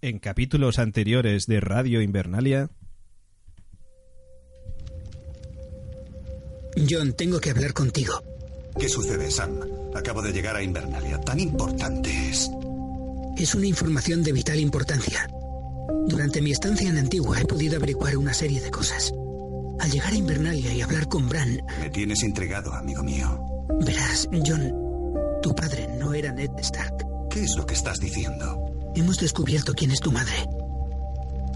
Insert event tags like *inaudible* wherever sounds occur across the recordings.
en capítulos anteriores de Radio Invernalia. John, tengo que hablar contigo. ¿Qué sucede, Sam? Acabo de llegar a Invernalia. Tan importante es. Es una información de vital importancia. Durante mi estancia en Antigua he podido averiguar una serie de cosas. Al llegar a Invernalia y hablar con Bran... Me tienes intrigado, amigo mío. Verás, John, tu padre no era Ned Stark. ¿Qué es lo que estás diciendo? Hemos descubierto quién es tu madre.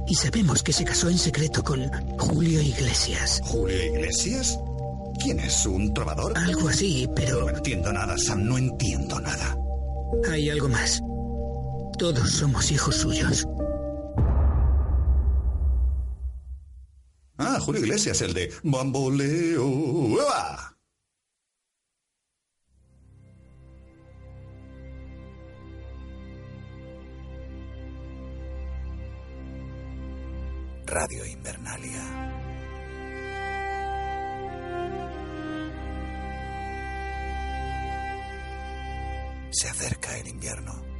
Y sabemos que se casó en secreto con Julio Iglesias. ¿Julio Iglesias? ¿Quién es? ¿Un trovador? Algo así, pero... No entiendo nada, Sam, no entiendo nada. Hay algo más. Todos somos hijos suyos. Ah, Julio Iglesias, el de Bamboleo. ¡Uah! Radio Invernalia. Se acerca el invierno.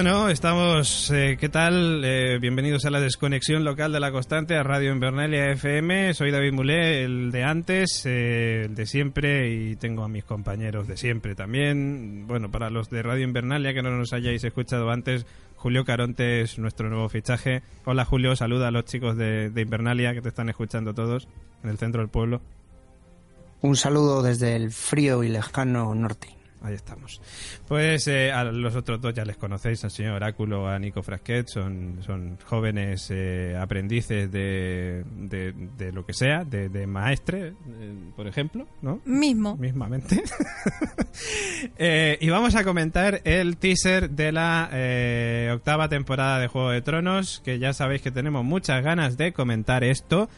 Bueno, estamos. eh, ¿Qué tal? Eh, bienvenidos a la desconexión local de la constante, a Radio Invernalia FM. Soy David Mulé, el de antes, eh, el de siempre, y tengo a mis compañeros de siempre también. Bueno, para los de Radio Invernalia que no nos hayáis escuchado antes, Julio Caronte es nuestro nuevo fichaje. Hola Julio, saluda a los chicos de, de Invernalia que te están escuchando todos en el centro del pueblo. Un saludo desde el frío y lejano norte. Ahí estamos. Pues eh, a los otros dos ya les conocéis, al señor Oráculo, a Nico Frasquet, son, son jóvenes eh, aprendices de, de, de lo que sea, de, de maestre, eh, por ejemplo, ¿no? Mismo. Mismamente. *laughs* Eh, y vamos a comentar el teaser de la eh, octava temporada de Juego de Tronos, que ya sabéis que tenemos muchas ganas de comentar esto,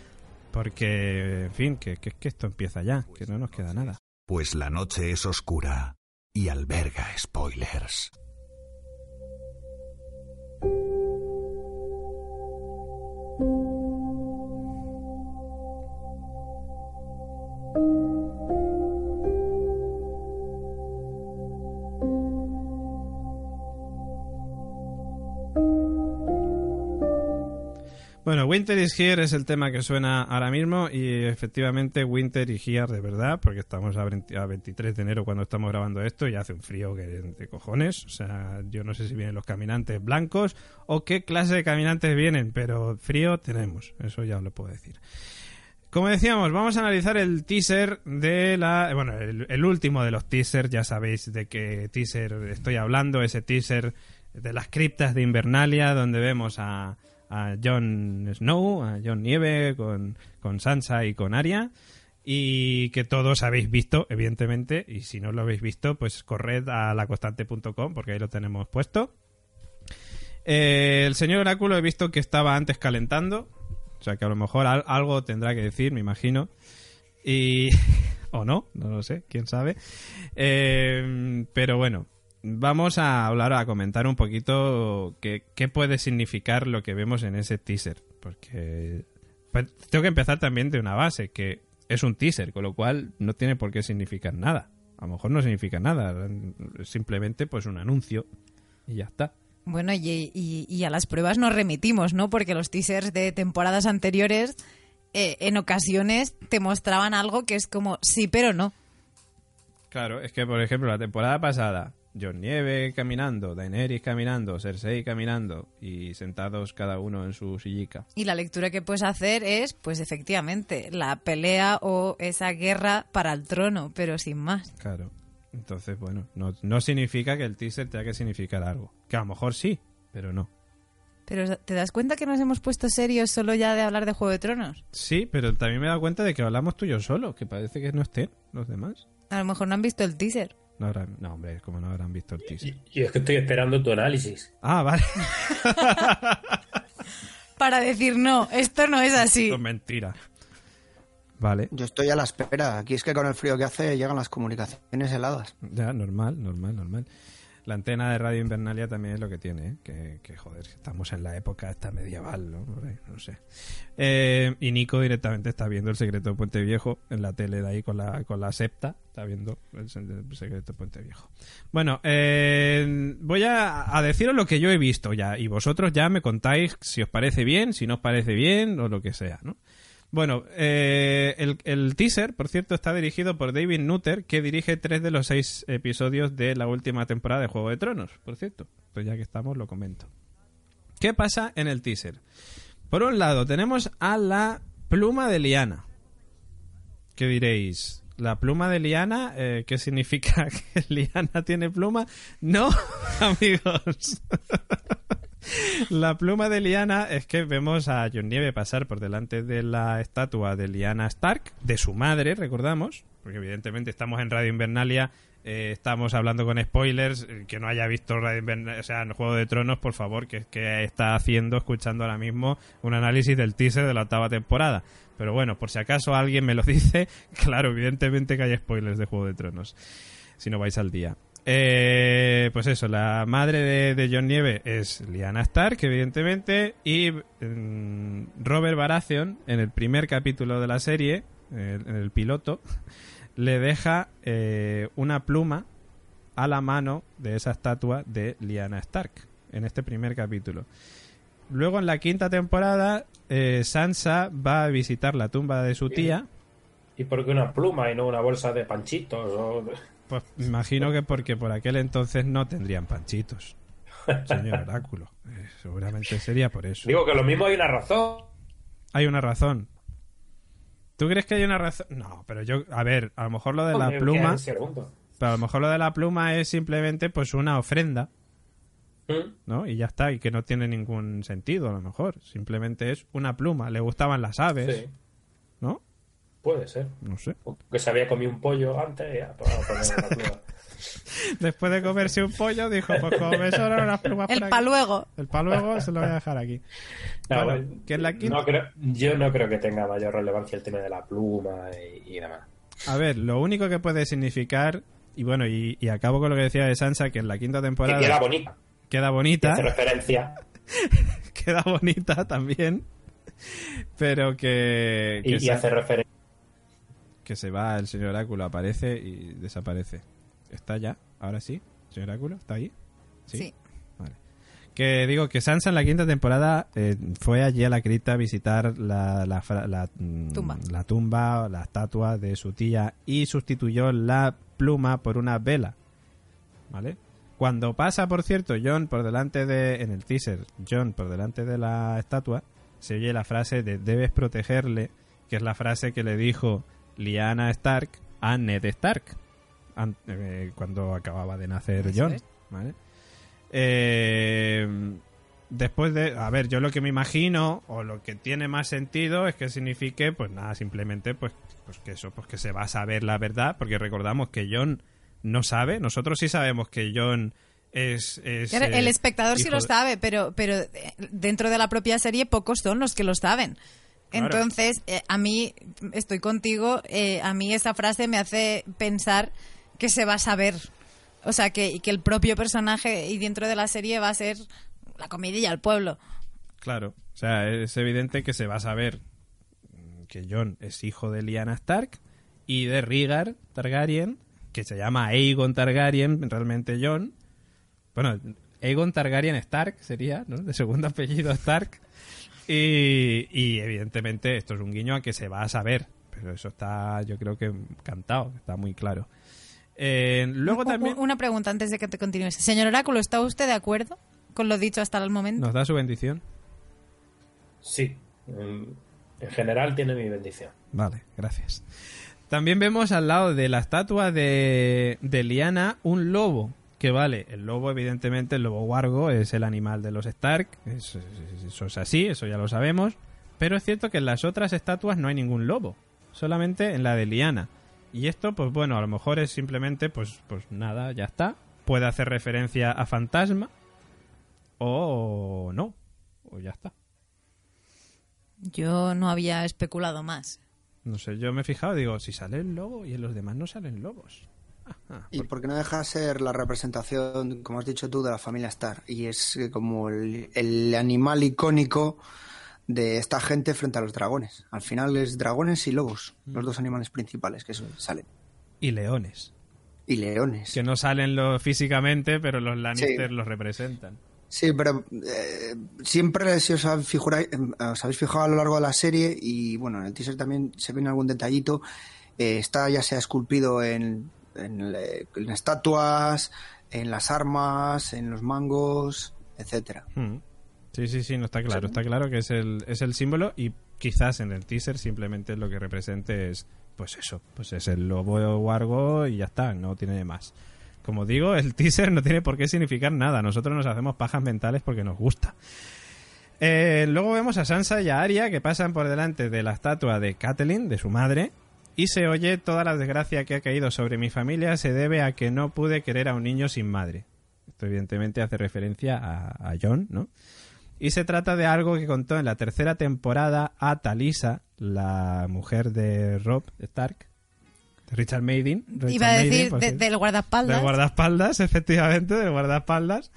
porque, en fin, que, que, que esto empieza ya, que no nos queda nada. Pues la noche es oscura y alberga spoilers. Winter is Here es el tema que suena ahora mismo y efectivamente Winter is Here de verdad, porque estamos a, 20 a 23 de enero cuando estamos grabando esto y hace un frío que de cojones. O sea, yo no sé si vienen los caminantes blancos o qué clase de caminantes vienen, pero frío tenemos, eso ya os lo puedo decir. Como decíamos, vamos a analizar el teaser de la... Bueno, el, el último de los teasers, ya sabéis de qué teaser estoy hablando, ese teaser de las criptas de Invernalia, donde vemos a, a Jon Snow, a Jon Nieve, con, con Sansa y con Arya, y que todos habéis visto, evidentemente, y si no lo habéis visto, pues corred a laconstante.com, porque ahí lo tenemos puesto. Eh, el señor Oráculo he visto que estaba antes calentando, o sea que a lo mejor al- algo tendrá que decir, me imagino. Y. *laughs* o no, no lo sé, quién sabe. Eh, pero bueno, vamos a hablar, a comentar un poquito qué, qué puede significar lo que vemos en ese teaser. Porque. pues, tengo que empezar también de una base, que es un teaser, con lo cual no tiene por qué significar nada. A lo mejor no significa nada, simplemente pues un anuncio y ya está. Bueno, y, y- y a las pruebas nos remitimos, ¿no? Porque los teasers de temporadas anteriores eh, en ocasiones te mostraban algo que es como sí, pero no. Claro, es que por ejemplo la temporada pasada John Nieve caminando, Daenerys caminando, Cersei caminando y sentados cada uno en su sillica. Y la lectura que puedes hacer es, pues efectivamente, la pelea o esa guerra para el trono, pero sin más. Claro. Entonces, bueno, no, no significa que el teaser tenga que significar algo. Que a lo mejor sí, pero no. Pero ¿te das cuenta que nos hemos puesto serios solo ya de hablar de Juego de Tronos? Sí, pero también me he dado cuenta de que hablamos tú y yo solo, que parece que no estén los demás. A lo mejor no han visto el teaser. No, habrán, no hombre, como no habrán visto el teaser. Yo es que estoy esperando tu análisis. Ah, vale. *laughs* Para decir, no, esto no es así. Esto es mentira. Vale. Yo estoy a la espera. Aquí es que con el frío que hace llegan las comunicaciones heladas. Ya, normal, normal, normal. La antena de Radio Invernalia también es lo que tiene, ¿eh? que, joder, estamos en la época esta medieval, ¿no? No sé. Eh, y Nico directamente está viendo el secreto de Puente Viejo en la tele de ahí con la, con la septa, está viendo el, el secreto de Puente Viejo. Bueno, eh, voy a, a, deciros lo que yo he visto ya, y vosotros ya me contáis si os parece bien, si no os parece bien, o lo que sea, ¿no? Bueno, eh, el, el, teaser, por cierto, está dirigido por David Nutter, que dirige tres de los seis episodios de la última temporada de Juego de Tronos, por cierto. Pues ya que estamos, lo comento. ¿Qué pasa en el teaser? Por un lado, tenemos a la pluma de Liana. ¿Qué diréis? ¿La pluma de Liana? Eh, ¿Qué significa *laughs* que Liana tiene pluma? No, *laughs* amigos. La pluma de Liana es que vemos a John Nieve pasar por delante de la estatua de Liana Stark, de su madre, recordamos, porque evidentemente estamos en Radio Invernalia, eh, estamos hablando con spoilers, que no haya visto Radio Invernalia, o sea, en Juego de Tronos, por favor, que, que está haciendo, escuchando ahora mismo un análisis del teaser de la octava temporada. Pero bueno, por si acaso alguien me lo *laughs* dice, claro, evidentemente que hay spoilers de Juego de Tronos, si no vais al día. Eh, pues eso, la madre de, de, John Nieve es Lyanna Stark, evidentemente, y mm, Robert Baratheon, en el primer capítulo de la serie, el, en el piloto, *laughs* le deja eh, una pluma a la mano de esa estatua de Lyanna Stark, en este primer capítulo. Luego, en la quinta temporada, eh, Sansa va a visitar la tumba de su tía. ¿Y por qué una pluma y no una bolsa de panchitos? O... Pues imagino que porque por aquel entonces no tendrían panchitos. Señor *laughs* Oráculo. Eh, seguramente sería por eso. Digo que lo mismo hay una razón. Hay una razón. ¿Tú crees que hay una razón? No, pero yo, a ver, a lo mejor lo de la pluma. Pero a lo mejor lo de la pluma es simplemente pues una ofrenda. ¿No? Y ya está, y que no tiene ningún sentido a lo mejor. Simplemente es una pluma. Le gustaban las aves. Sí. Puede ser. No sé. Que se había comido un pollo antes pluma. *laughs* Después de comerse un pollo, dijo, pues como me sobran unas plumas El paluego. El paluego se lo voy a dejar aquí. No, bueno, que en la quinta... no creo, yo no creo que tenga mayor relevancia el tema de la pluma y, y demás. A ver, lo único que puede significar, y bueno, y, y, acabo con lo que decía de Sansa, que en la quinta temporada... Que queda bonita. Queda bonita. Hace referencia. *laughs* queda bonita también. Pero que... que y, y hace referencia que se va el señor Oráculo, aparece y desaparece. ¿Está ya? ¿Ahora sí? ¿Señor Oráculo? ¿Está ahí? Sí. sí. Vale. Que digo que Sansa en la quinta temporada eh, fue allí a la cripta a visitar la, la, la, tumba. la tumba, la estatua de su tía y sustituyó la pluma por una vela. ¿Vale? Cuando pasa, por cierto, John por delante de. En el teaser, John por delante de la estatua, se oye la frase de debes protegerle, que es la frase que le dijo Lyanna Stark a Ned Stark eh, cuando acababa de nacer John. ¿vale? Eh, después de. A ver, yo lo que me imagino, o lo que tiene más sentido, es que signifique, pues nada, simplemente, pues, pues que eso, pues que se va a saber la verdad, porque recordamos que John no sabe, nosotros sí sabemos que John. Es, es el eh, espectador sí lo sabe, pero, pero dentro de la propia serie pocos son los que lo saben. Entonces, eh, a mí, estoy contigo, eh, a mí esa frase me hace pensar que se va a saber. O sea, que, que el propio personaje y dentro de la serie va a ser la comidilla al pueblo. Claro, o sea, es evidente que se va a saber que Jon es hijo de Lyanna Stark y de Rhaegar Targaryen, que se llama Aegon Targaryen, realmente Jon. Bueno, Aegon Targaryen Stark sería, ¿no? De segundo apellido Stark. Y, y, evidentemente esto es un guiño a que se va a saber, pero eso está yo creo que cantado, está muy claro. Eh, luego también... Una pregunta antes de que te continúes. Señor Oráculo, ¿está usted de acuerdo con lo dicho hasta el momento? ¿Nos da su bendición? Sí. En general tiene mi bendición. Vale, gracias. También vemos al lado de la estatua de, de Liana un lobo. Que vale, el lobo, evidentemente, el lobo wargo es el animal de los Stark. Eso, eso es así, eso ya lo sabemos. Pero es cierto que en las otras estatuas no hay ningún lobo. Solamente en la de Liana. Y esto, pues bueno, a lo mejor es simplemente, pues, pues nada, ya está. Puede hacer referencia a fantasma. O no. O ya está. Yo no había especulado más. No sé, yo me he fijado, digo, si sale el lobo y en los demás no salen lobos. Y porque no deja de ser la representación, como has dicho tú, de la familia Star. Y es como el, el animal icónico de esta gente frente a los dragones. Al final es dragones y lobos, los dos animales principales que salen. Y leones. Y leones. Que no salen lo, físicamente, pero los Lannister los representan. Sí, pero eh, siempre si os, habéis fijado, os habéis fijado a lo largo de la serie y bueno, en el teaser también se ve algún detallito, eh, está ya sea esculpido en, en, estatuas, en las armas, en los mangos, etcétera. Hmm. Sí, sí, sí, no está claro. Está claro que es el, es el símbolo y quizás en el teaser simplemente lo que represente es, pues eso, pues es el lobo wargo y ya está, no tiene más. Como digo, el *laughs* teaser no tiene por qué significar nada. Nosotros nos hacemos pajas mentales porque nos gusta. Eh, luego vemos a Sansa y a Arya que pasan por delante de la estatua de Catelyn, de su madre, y se oye toda la desgracia que ha caído sobre mi familia se debe a que no pude querer a un niño sin madre. Esto evidentemente hace referencia a, a John, ¿no? Y se trata de algo que contó en la tercera temporada a Talisa, la mujer de Rob Stark, Richard Maiden. Iba a decir del guardaespaldas. Del guardaespaldas, *laughs* efectivamente, del guardaespaldas.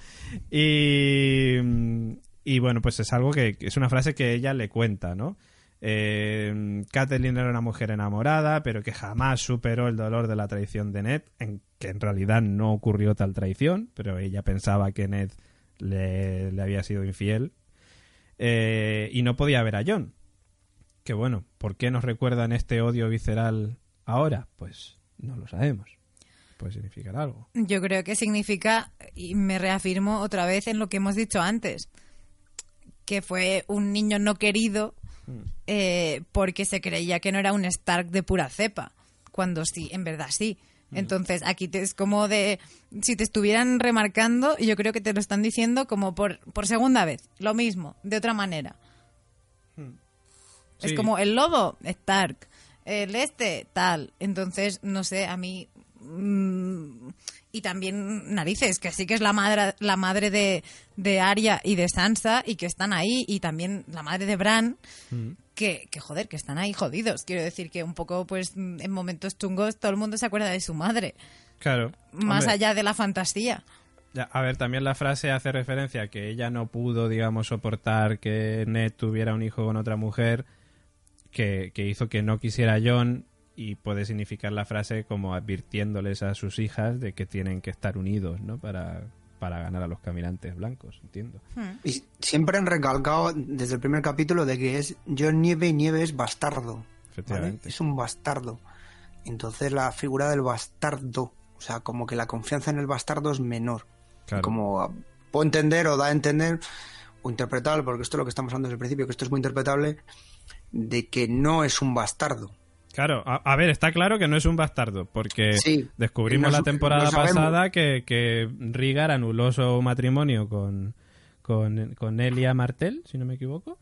Y, y bueno, pues es algo que es una frase que ella le cuenta, ¿no? Eh, Kathleen era una mujer enamorada, pero que jamás superó el dolor de la traición de Ned, en que en realidad no ocurrió tal traición, pero ella pensaba que Ned le, había sido infiel. Eh, y no podía ver a John. Que bueno, ¿por qué nos recuerdan este odio visceral ahora? Pues no lo sabemos. Puede significar algo. Yo creo que significa, y me reafirmo otra vez en lo que hemos dicho antes, que fue un niño no querido. Eh, porque se creía que no era un Stark de pura cepa, cuando sí, en verdad sí. Mm. Entonces, aquí te, es como de. Si te estuvieran remarcando, y yo creo que te lo están diciendo como por, por segunda vez, lo mismo, de otra manera. Mm. Es como el lobo, Stark el este, tal. Entonces, no sé, a mí... Mm, y también narices, que sí que es la madre, la madre de, de Arya y de Sansa y que están ahí, y también la madre de Bran, mm. que, que joder, que están ahí jodidos. Quiero decir que un poco, pues, en momentos chungos todo el mundo se acuerda de su madre. Claro. Más allá de la fantasía. a ver, también la frase hace referencia a que ella no pudo, digamos, soportar que Ned tuviera un hijo con otra mujer que, hizo que no quisiera a John y puede significar la frase como advirtiéndoles a sus hijas de que tienen que estar unidos, ¿no? Para, para ganar a los caminantes blancos, entiendo. Hmm. Y siempre han recalcado desde el primer capítulo de que es John Nieve y Nieve es bastardo. Efectivamente. Es un bastardo. Entonces la figura del bastardo, o sea, como que la confianza en el bastardo es menor. Como puedo entender o da a entender o interpretar, porque esto es lo que estamos hablando desde el principio, que esto es muy interpretable, de que no es un bastardo. Claro, a, ver, está claro que no es un bastardo, porque descubrimos la temporada pasada que, que Rigar anuló su matrimonio con, con, Elia Martel, si no me equivoco.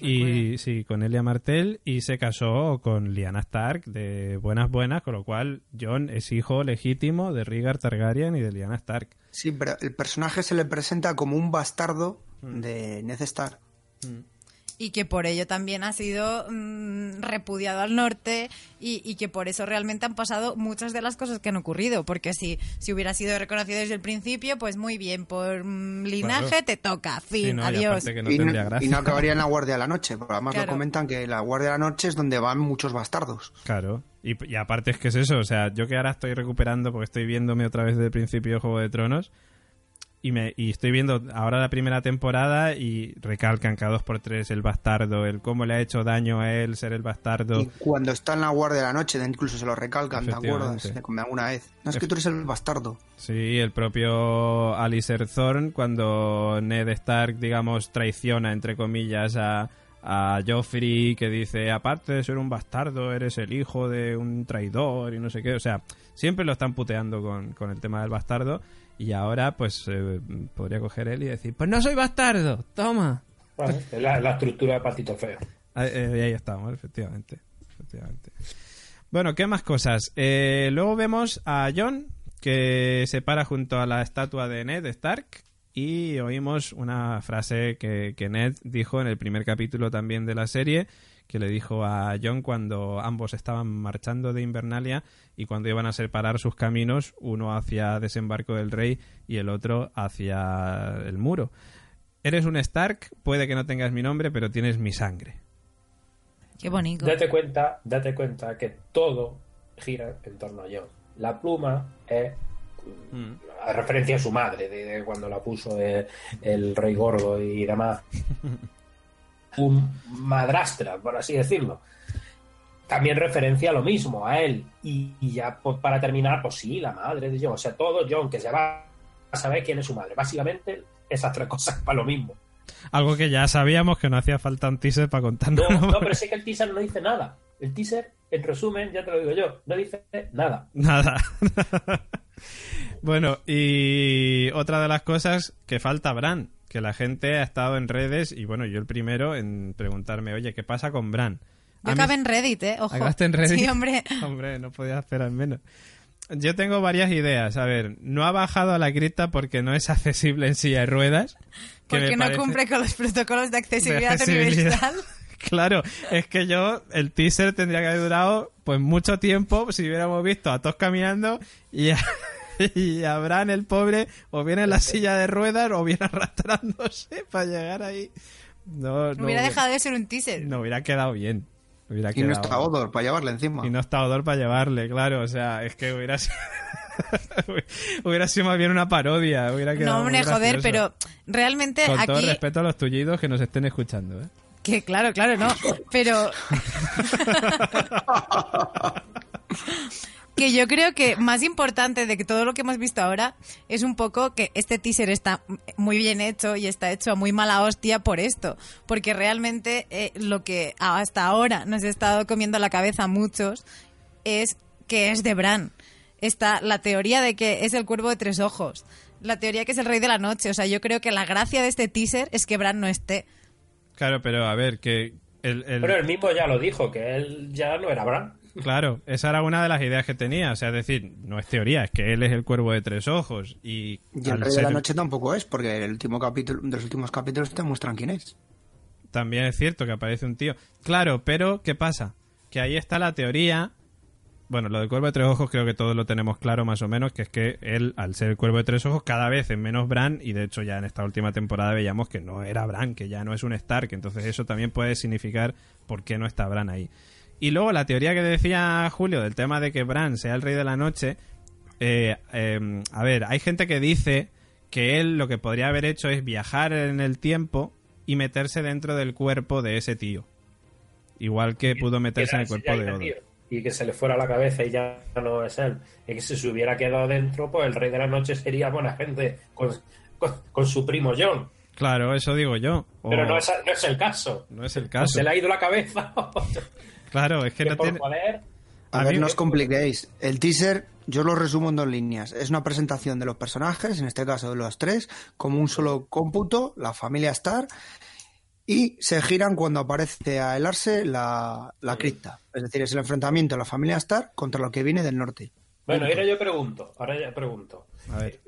y sí, con Elia Martel y se casó con Lyanna Stark de buenas buenas, con lo cual John es hijo legítimo de Rigar Targaryen y de Lyanna Stark. Sí, pero el personaje se le presenta como un bastardo mm. de Ned Stark. Mm y que por ello también ha sido mm, repudiado al norte y, que por eso realmente han pasado muchas de las cosas que han ocurrido. Porque si, si hubiera sido reconocido desde el principio, pues muy bien, por mm, linaje te toca, fin, adiós. Y, no, acabaría en la Guardia de la Noche, porque además lo comentan que la Guardia de la Noche es donde van muchos bastardos. Claro. Y, y aparte es que es eso, o sea, yo que ahora estoy recuperando porque estoy viéndome otra vez desde el principio Juego de Tronos, y, me, y estoy viendo ahora la primera temporada y recalcan cada dos por tres el bastardo, el cómo le ha hecho daño a él ser el bastardo. Y cuando está en la guardia de la noche, incluso se lo recalcan, ¿te acuerdas? Alguna vez. No es que tú eres el bastardo. Sí, el propio Alistair Thorne, cuando Ned Stark, digamos, traiciona, entre comillas, a, a Joffrey, que dice, aparte de ser un bastardo, eres el hijo de un traidor y no sé qué. O sea, siempre lo están puteando con, con el tema del bastardo. Y ahora, pues, eh, podría coger él y decir, pues no soy bastardo, toma. es la, estructura de patito feo. Ahí, eh, ahí estamos, efectivamente. efectivamente. Bueno, ¿qué más cosas? Eh, luego vemos a John, que se para junto a la estatua de Ned Stark y oímos una frase que, que Ned dijo en el primer capítulo también de la serie, que le dijo a John cuando ambos estaban marchando de Invernalia y cuando iban a separar sus caminos, uno hacia Desembarco del Rey y el otro hacia el muro. Eres un Stark, puede que no tengas mi nombre, pero tienes mi sangre. Qué bonito. Date cuenta, date cuenta que todo gira en torno a John. La pluma es mm. a referencia a su madre, de, cuando la puso el, el rey gordo y demás. *laughs* un madrastra, por así decirlo. También referencia a lo mismo, a él. Y, ya pues, para terminar, pues sí, la madre de John. O sea, todo John que se va a saber quién es su madre. Básicamente, esas tres cosas para lo mismo. Algo que ya sabíamos que no hacía falta un teaser para contarnos. No, no, pero sé que el teaser no dice nada. El teaser, en resumen, ya te lo digo yo, no dice nada. Nada. *laughs* bueno, y otra de las cosas que falta Bran que la gente ha estado en redes, y bueno, yo el primero en preguntarme, oye, ¿qué pasa con Bran? Yo acabé en Reddit, ¿eh? Ojo. en Reddit? Sí, hombre. *laughs* hombre, no podía esperar menos. Yo tengo varias ideas. A ver, no ha bajado a la cripta porque no es *laughs* accesible en silla de ruedas. porque no cumple con los protocolos de accesibilidad, universal. *laughs* Claro, es que yo, el teaser tendría que haber durado pues mucho tiempo si hubiéramos visto a todos caminando y a, *laughs* y Abraham, el pobre, o viene en la silla de ruedas o viene *laughs* arrastrándose para llegar ahí. No, no hubiera dejado de ser un teaser. No hubiera quedado bien. y no está Odor para llevarle encima. Y no está Odor para llevarle, claro. O sea, es que hubiera sido... *laughs* hubiera sido más bien una parodia. Hubiera quedado no, hombre, joder, pero realmente Con aquí... todo respeto a los tullidos que nos estén escuchando, ¿eh? Que claro, claro, no. Pero... que yo creo que más importante de que todo lo que hemos visto ahora es un poco que este teaser está muy bien hecho y está hecho a muy mala hostia por esto, porque realmente eh, lo que hasta ahora nos ha estado comiendo la cabeza a muchos es que es de Bran. Está la teoría de que es el cuervo de tres ojos, la teoría que es el rey de la noche, o sea, yo creo que la gracia de este teaser es que Bran no esté. Claro, pero a ver, que... El, Pero él mismo ya lo dijo, que él ya no era Bran. Claro, esa era una de las ideas que tenía. O sea, es decir, no es teoría, es que él es el cuervo de tres ojos. Y, el rey de la noche tampoco es, porque el último capítulo, de los últimos capítulos te muestran quién es. También es cierto que aparece un tío. Claro, pero ¿qué pasa? Que ahí está la teoría. Bueno, lo del cuervo de tres ojos creo que todos lo tenemos claro más o menos, que es que él, al ser el cuervo de tres ojos, cada vez es menos Bran, y de hecho ya en esta última temporada veíamos que no era Bran, que ya no es un Stark, entonces eso también puede significar por qué no está Bran ahí. Y luego la teoría que decía Julio del tema de que Bran sea el rey de la noche. Eh, em, a ver, hay gente que dice que él lo que podría haber hecho es viajar en el tiempo y meterse dentro del cuerpo de ese tío. Igual que pudo meterse en el cuerpo de Odo. Y que se le fuera la cabeza y ya no es él. Y que si se hubiera quedado dentro, pues el rey de la noche sería buena gente con, con, su primo John. Claro, eso digo yo. Pero no es, no es, el caso. No es el caso. se le ha ido la cabeza. *laughs* Claro, es que, no tiene... A, ver, no os compliquéis. El teaser yo lo resumo en dos líneas. Es una presentación de los personajes, en este caso de los tres, como un solo cómputo, la familia Star, y se giran cuando aparece a helarse la, la cripta. Es decir, es el enfrentamiento de la familia Star contra lo que viene del norte. Bueno, ahora yo pregunto, ahora ya pregunto.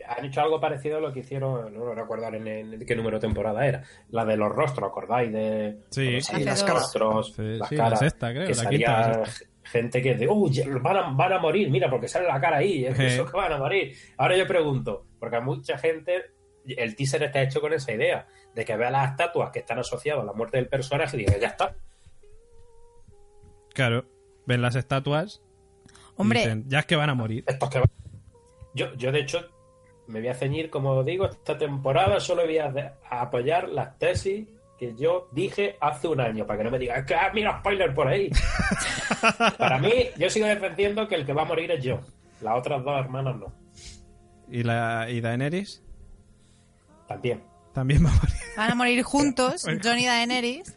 Han hecho algo parecido a lo que hicieron, no recuerdo en, qué número de temporada era, la de los rostros, ¿acordáis? De, sí, las rostros, las caras. que salía gente que de, uy, van a, van a morir, mira, porque sale la cara ahí, es eso que van a morir. Ahora yo pregunto, porque a mucha gente el teaser está hecho con esa idea, de que vea las estatuas que están asociadas a la muerte del personaje y diga, ya está. Claro, ven las estatuas Hombre. ya es que van a morir. Yo, yo, de hecho, me voy a ceñir, como digo, esta temporada solo voy a, apoyar las tesis que yo dije hace un año, para que no me digan que ah, mira spoiler por ahí. *laughs* para mí, yo sigo defendiendo que el que va a morir es yo. Las otras dos hermanas no. ¿Y, la, y Daenerys? También. También va a morir. Van a morir juntos, Johnny y Daenerys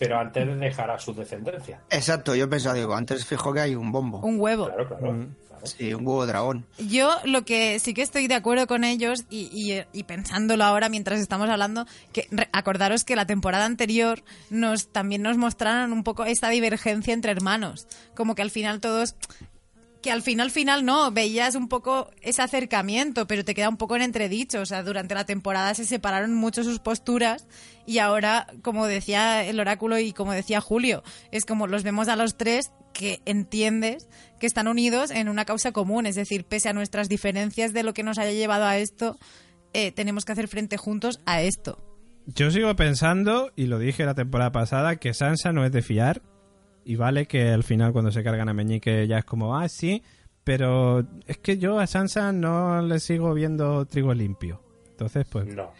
pero antes de dejar a su descendencia. Exacto, yo pensaba, digo, antes fijo que hay un bombo. Un huevo. Claro, claro. Mm. Sí, un huevo dragón. Yo lo que sí que estoy de acuerdo con ellos y, y, pensándolo ahora mientras estamos hablando, que acordaros que la temporada anterior nos también nos mostraron un poco esta divergencia entre hermanos. Como que al final todos que al final, final no, veías un poco ese acercamiento, pero te queda un poco en entredicho. O sea, durante la temporada se separaron mucho sus posturas y ahora, como decía el oráculo y como decía Julio, es como los vemos a los tres que entiendes que están unidos en una causa común. Es decir, pese a nuestras diferencias de lo que nos haya llevado a esto, eh, tenemos que hacer frente juntos a esto. Yo sigo pensando, y lo dije la temporada pasada, que Sansa no es de fiar y vale que al final cuando se cargan a Meñique ya es como, ah, sí, pero es que yo a Sansa no le sigo viendo trigo limpio. Entonces, pues... No.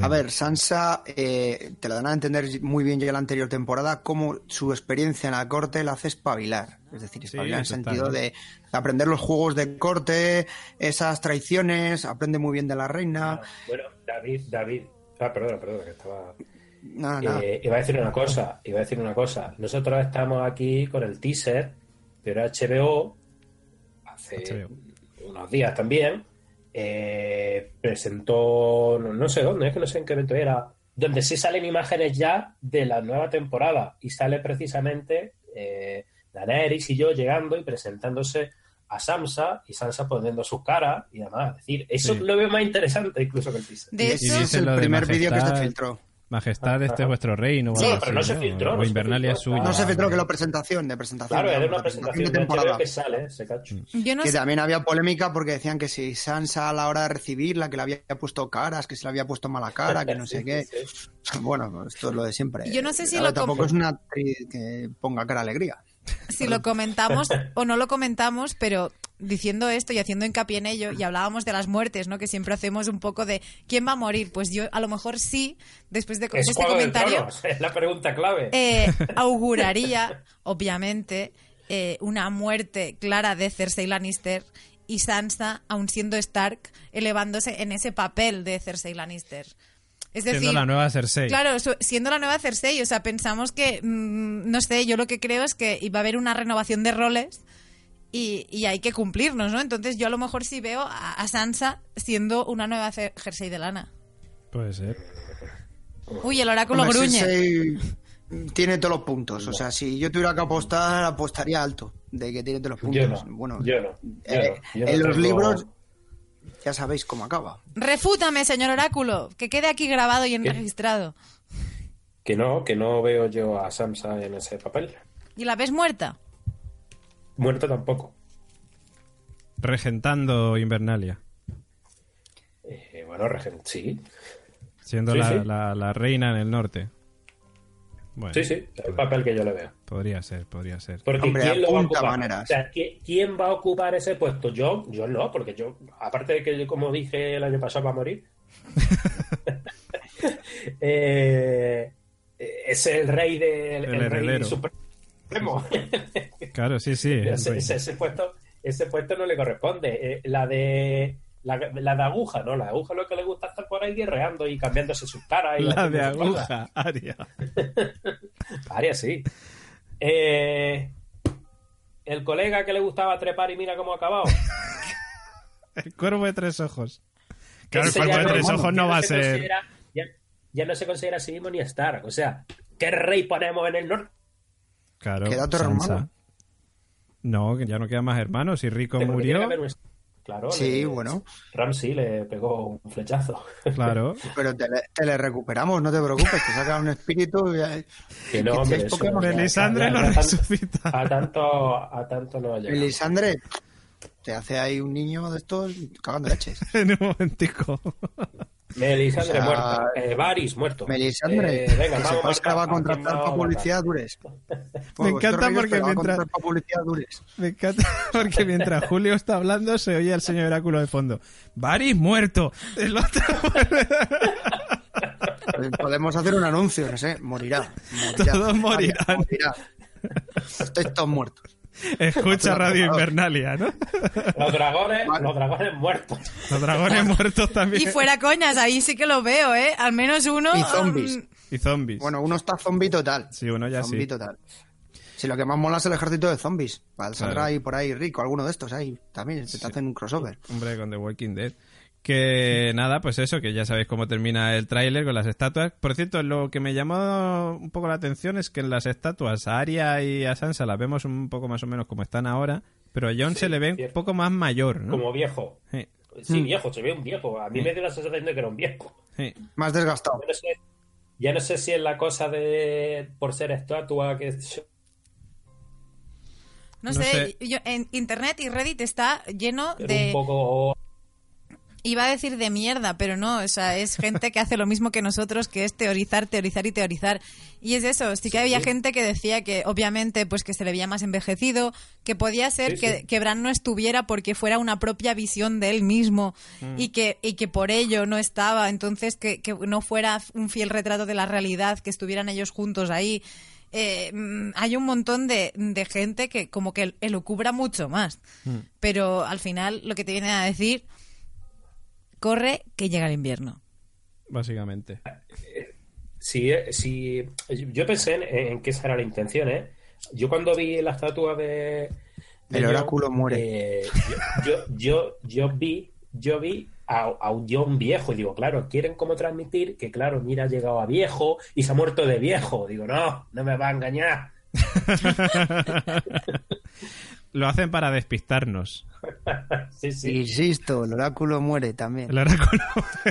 A ver, Sansa eh, te la dan a entender muy bien ya la anterior temporada cómo su experiencia en la corte la hace espabilar. Es decir, espabilar en el sentido de aprender los juegos de corte, esas traiciones, aprende muy bien de la reina. Bueno, David, David, ah, perdona, perdona, que estaba eh, iba a decir una cosa, iba a decir una cosa. Nosotros estamos aquí con el teaser, pero HBO hace unos días también eh, presentó, no, sé dónde, es que no sé en qué evento era, donde sí salen imágenes ya de la nueva temporada y sale precisamente eh, Daenerys y yo llegando y presentándose a Samsa y Sansa poniendo su cara y demás. Es decir, eso lo veo más interesante incluso que el teaser. De es el primer vídeo que se filtró. Majestad, este es vuestro reino. Sí, pero no se filtró. O Invernalia es. No se filtró que la presentación, de presentación. Claro, era una presentación de temporada. que sale, se cacho. que también había polémica porque decían que si Sansa a la hora de recibirla, que le había puesto caras, que se le había puesto mala cara, que no sé *laughs* qué. *laughs* Bueno, esto es lo de siempre. Yo no sé si lo Tampoco es una actriz que ponga cara alegría. Si lo comentamos *laughs* o no lo comentamos, pero diciendo esto y haciendo hincapié en ello, y hablábamos de las muertes, ¿no? Que siempre hacemos un poco de ¿quién va a morir? Pues yo a lo mejor sí, después de, este comentario. *laughs* es la pregunta clave. Eh, auguraría, obviamente, eh, una muerte clara de Cersei Lannister y Sansa, aun siendo Stark, elevándose en ese papel de Cersei Lannister. Es decir, siendo la nueva Cersei. Claro, siendo la nueva Cersei. O sea, pensamos que, mm, no sé, yo lo que creo es que iba a haber una renovación de roles y, hay que cumplirnos, ¿no? Entonces yo a lo mejor sí veo a, Sansa siendo una nueva jersey de lana. Puede ser. Uy, el oráculo gruñe. tiene todos los puntos. O sea, si yo tuviera que apostar, apostaría alto de que tiene todos los puntos. bueno, yo no. Eh, en los libros ya sabéis cómo acaba. Refútame, señor oráculo, que quede aquí grabado y enregistrado. Que no, que no veo yo a Sansa en ese papel. ¿Y la ves muerta? Muerto tampoco. Regentando Invernalia. Eh, bueno, regent sí. Siendo la, La, reina en el norte. sí, sí, el papel que yo le veo. Podría ser, podría ser. Porque ¿quién lo va a ocupar? O sea, ¿quién va a ocupar ese puesto? Yo, yo no, porque yo, aparte de que, como dije el año pasado, va a morir. *laughs* *laughs* eh, es el rey del el, rey *laughs* claro, sí, sí. Ese, puesto, ese puesto no le corresponde. Eh, la de la, de aguja, ¿no? La de aguja lo que le gusta estar por ahí guerreando y cambiándose sus caras. Y la de aguja, Aria. *laughs* Aria, sí. Eh, el colega que le gustaba trepar y mira cómo ha acabado. *laughs* el cuervo de tres ojos. Claro, el cuervo de tres ojos no, va a ser. Ya, no se considera a sí mismo ni estar. O sea, ¿qué rey ponemos en el norte? Claro, ¿Queda otro hermano? No, que ya no quedan más hermanos. Y Rico murió. Claro, sí, bueno. Ramsey le pegó un flechazo. *laughs* Claro. Pero te le, recuperamos, no te preocupes, te saca un espíritu. Y, que no, hombre, Melisandre lo resucita. A tanto, a tanto no llega. Melisandre te hace ahí un niño de estos cagando leches. *laughs* en un momentico. Melisandre muerta. Eh, Varys muerto. Melisandre. Eh, venga, vamos que se va a contratar para *laughs* publicidad dures. me encanta porque mientras. Me encanta porque mientras Julio está hablando se oye al señor Oráculo de fondo. Varys muerto. El otro. *laughs* Podemos hacer un anuncio, no sé, morirá. morirá. Todos morirán. morirá. Estáis todos muertos. *laughs* Escucha Radio Invernalia, ¿no? Los dragones, los dragones muertos. Los dragones muertos también. Y fuera coñas, ahí sí que lo veo, ¿eh? Al menos uno. Y zombies. Um, y zombies. Bueno, uno está zombie total. Sí, uno ya zombie total. Si lo que más mola es el ejército de zombies. Saldrá ahí por ahí rico, alguno de estos ahí. También se te hacen un crossover. Hombre, con The Walking Dead. Que nada, pues eso, que ya sabéis cómo termina el tráiler con las estatuas. Por cierto, lo que me llamó un poco la atención es que en las estatuas a Arya y a Sansa las vemos un poco más o menos como están ahora, pero a Jon se le ve un poco más mayor, ¿no? Como viejo. Sí, mm. viejo, se ve un viejo. A mí me dio la sensación de que era un viejo. Más desgastado. Ya no, sé, si es la cosa de por ser estatua que... No, sé, Yo, en internet y Reddit está lleno de... Un poco Iba a decir de mierda, pero no, o sea, es gente que hace lo mismo que nosotros, que es teorizar, teorizar y teorizar. Y es eso, sí que había gente que decía que obviamente pues que se le veía más envejecido, que podía ser que, que, Bran no estuviera porque fuera una propia visión de él mismo mm. y, que, y que por ello no estaba, entonces que, que no fuera un fiel retrato de la realidad, que estuvieran ellos juntos ahí. Eh, mm, hay un montón de, de, gente que como que lo cubra mucho más. Mm. Pero al final lo que te viene a decir corre que llega el invierno. Básicamente. Sí, sí yo pensé en, que esa era la intención, ¿eh? Yo cuando vi la estatua de... el oráculo muere. Eh, yo, yo, yo, vi, yo vi a, un John viejo y digo, claro, quieren como transmitir que, claro, mira, ha llegado a viejo y se ha muerto de viejo. Digo, no, no me va a engañar. *laughs* Lo hacen para despistarnos. *laughs* sí, sí. Insisto, el oráculo muere también. El oráculo,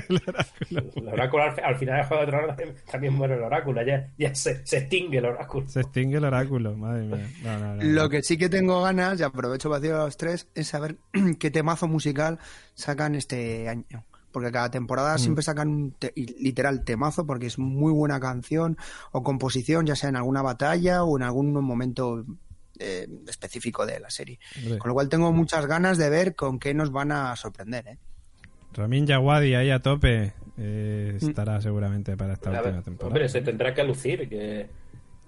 el oráculo. al, final de Juego de Tronos también muere el oráculo. Ya, se, extingue el oráculo. Se extingue el oráculo, madre mía. Lo que sí que tengo ganas, y aprovecho para decir a los tres, es saber *clears throat* qué temazo musical sacan este año porque cada temporada mm. siempre sacan un literal temazo porque es muy buena canción o composición, ya sea en alguna batalla o en algún momento eh, específico de la serie. Con lo cual tengo muchas ganas de ver con qué nos van a sorprender. ¿eh? Ramin Yawadi ahí a tope eh, mm. estará seguramente para esta última temporada. Hombre, se tendrá que lucir, que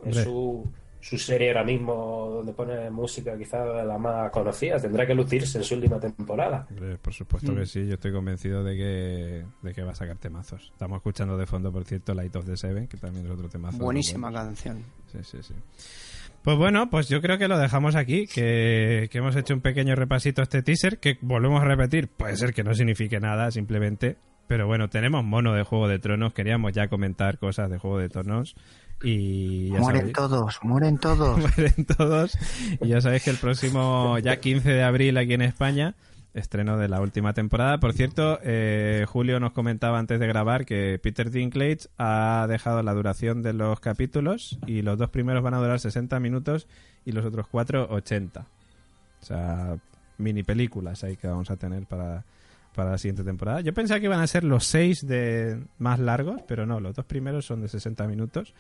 es su, su serie ahora mismo donde pone música quizá la más conocida, tendrá que lucirse en su última temporada. por supuesto que mm. sí, yo estoy convencido de que, de que va a sacar temazos. Estamos escuchando de fondo, por cierto, Light of the Seven, que también es otro temazo. Buenísima canción. Sí, sí, sí. Pues bueno, pues yo creo que lo dejamos aquí, que, hemos hecho un pequeño repasito a este teaser, que volvemos a repetir, puede ser que no signifique nada, simplemente, pero bueno, tenemos mono de Juego de Tronos, queríamos ya comentar cosas de Juego de Tronos y ya mueren todos, mueren *laughs* todos. mueren todos y ya sabéis que el próximo ya 15 de abril aquí en España estreno de la última temporada. Por cierto, eh, Julio nos comentaba antes de grabar que Peter Dinklage ha dejado la duración de los capítulos y los dos primeros van a durar 60 minutos y los otros cuatro 80. O sea, mini películas ahí que vamos a tener para, para la siguiente temporada. Yo pensaba que iban a ser los seis de más largos, pero no, los dos primeros son de 60 minutos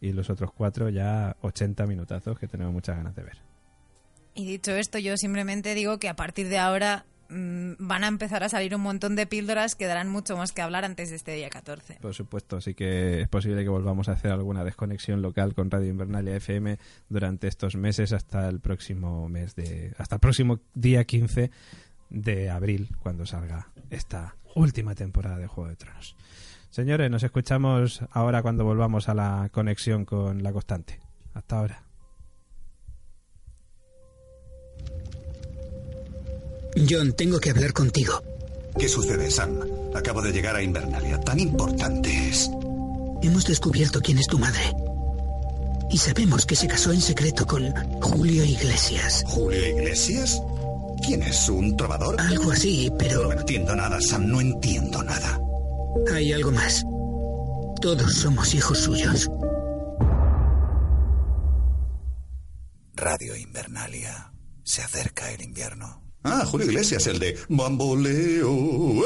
y los otros cuatro ya 80 minutazos que tenemos muchas ganas de ver. Y dicho esto, yo simplemente digo que a partir de ahora van a empezar a salir un montón de píldoras que darán mucho más que hablar antes de este día 14. Por supuesto, así que es posible que volvamos a hacer alguna desconexión local con Radio Invernalia FM durante estos meses hasta el próximo mes de hasta el próximo día 15 de abril cuando salga esta última temporada de Juego de Tronos. Señores, nos escuchamos ahora cuando volvamos a la conexión con la constante. Hasta ahora. John, tengo que hablar contigo. ¿Qué sucede, Sam? Acabo de llegar a Invernalia. Tan importante es. Hemos descubierto quién es tu madre. Y sabemos que se casó en secreto con Julio Iglesias. ¿Julio Iglesias? ¿Quién es? ¿Un trovador? Algo así, pero... No entiendo nada, Sam. No entiendo nada. Hay algo más. Todos somos hijos suyos. Radio Invernalia. Se acerca el invierno. Ah, Julio Iglesias, el de Bamboleo.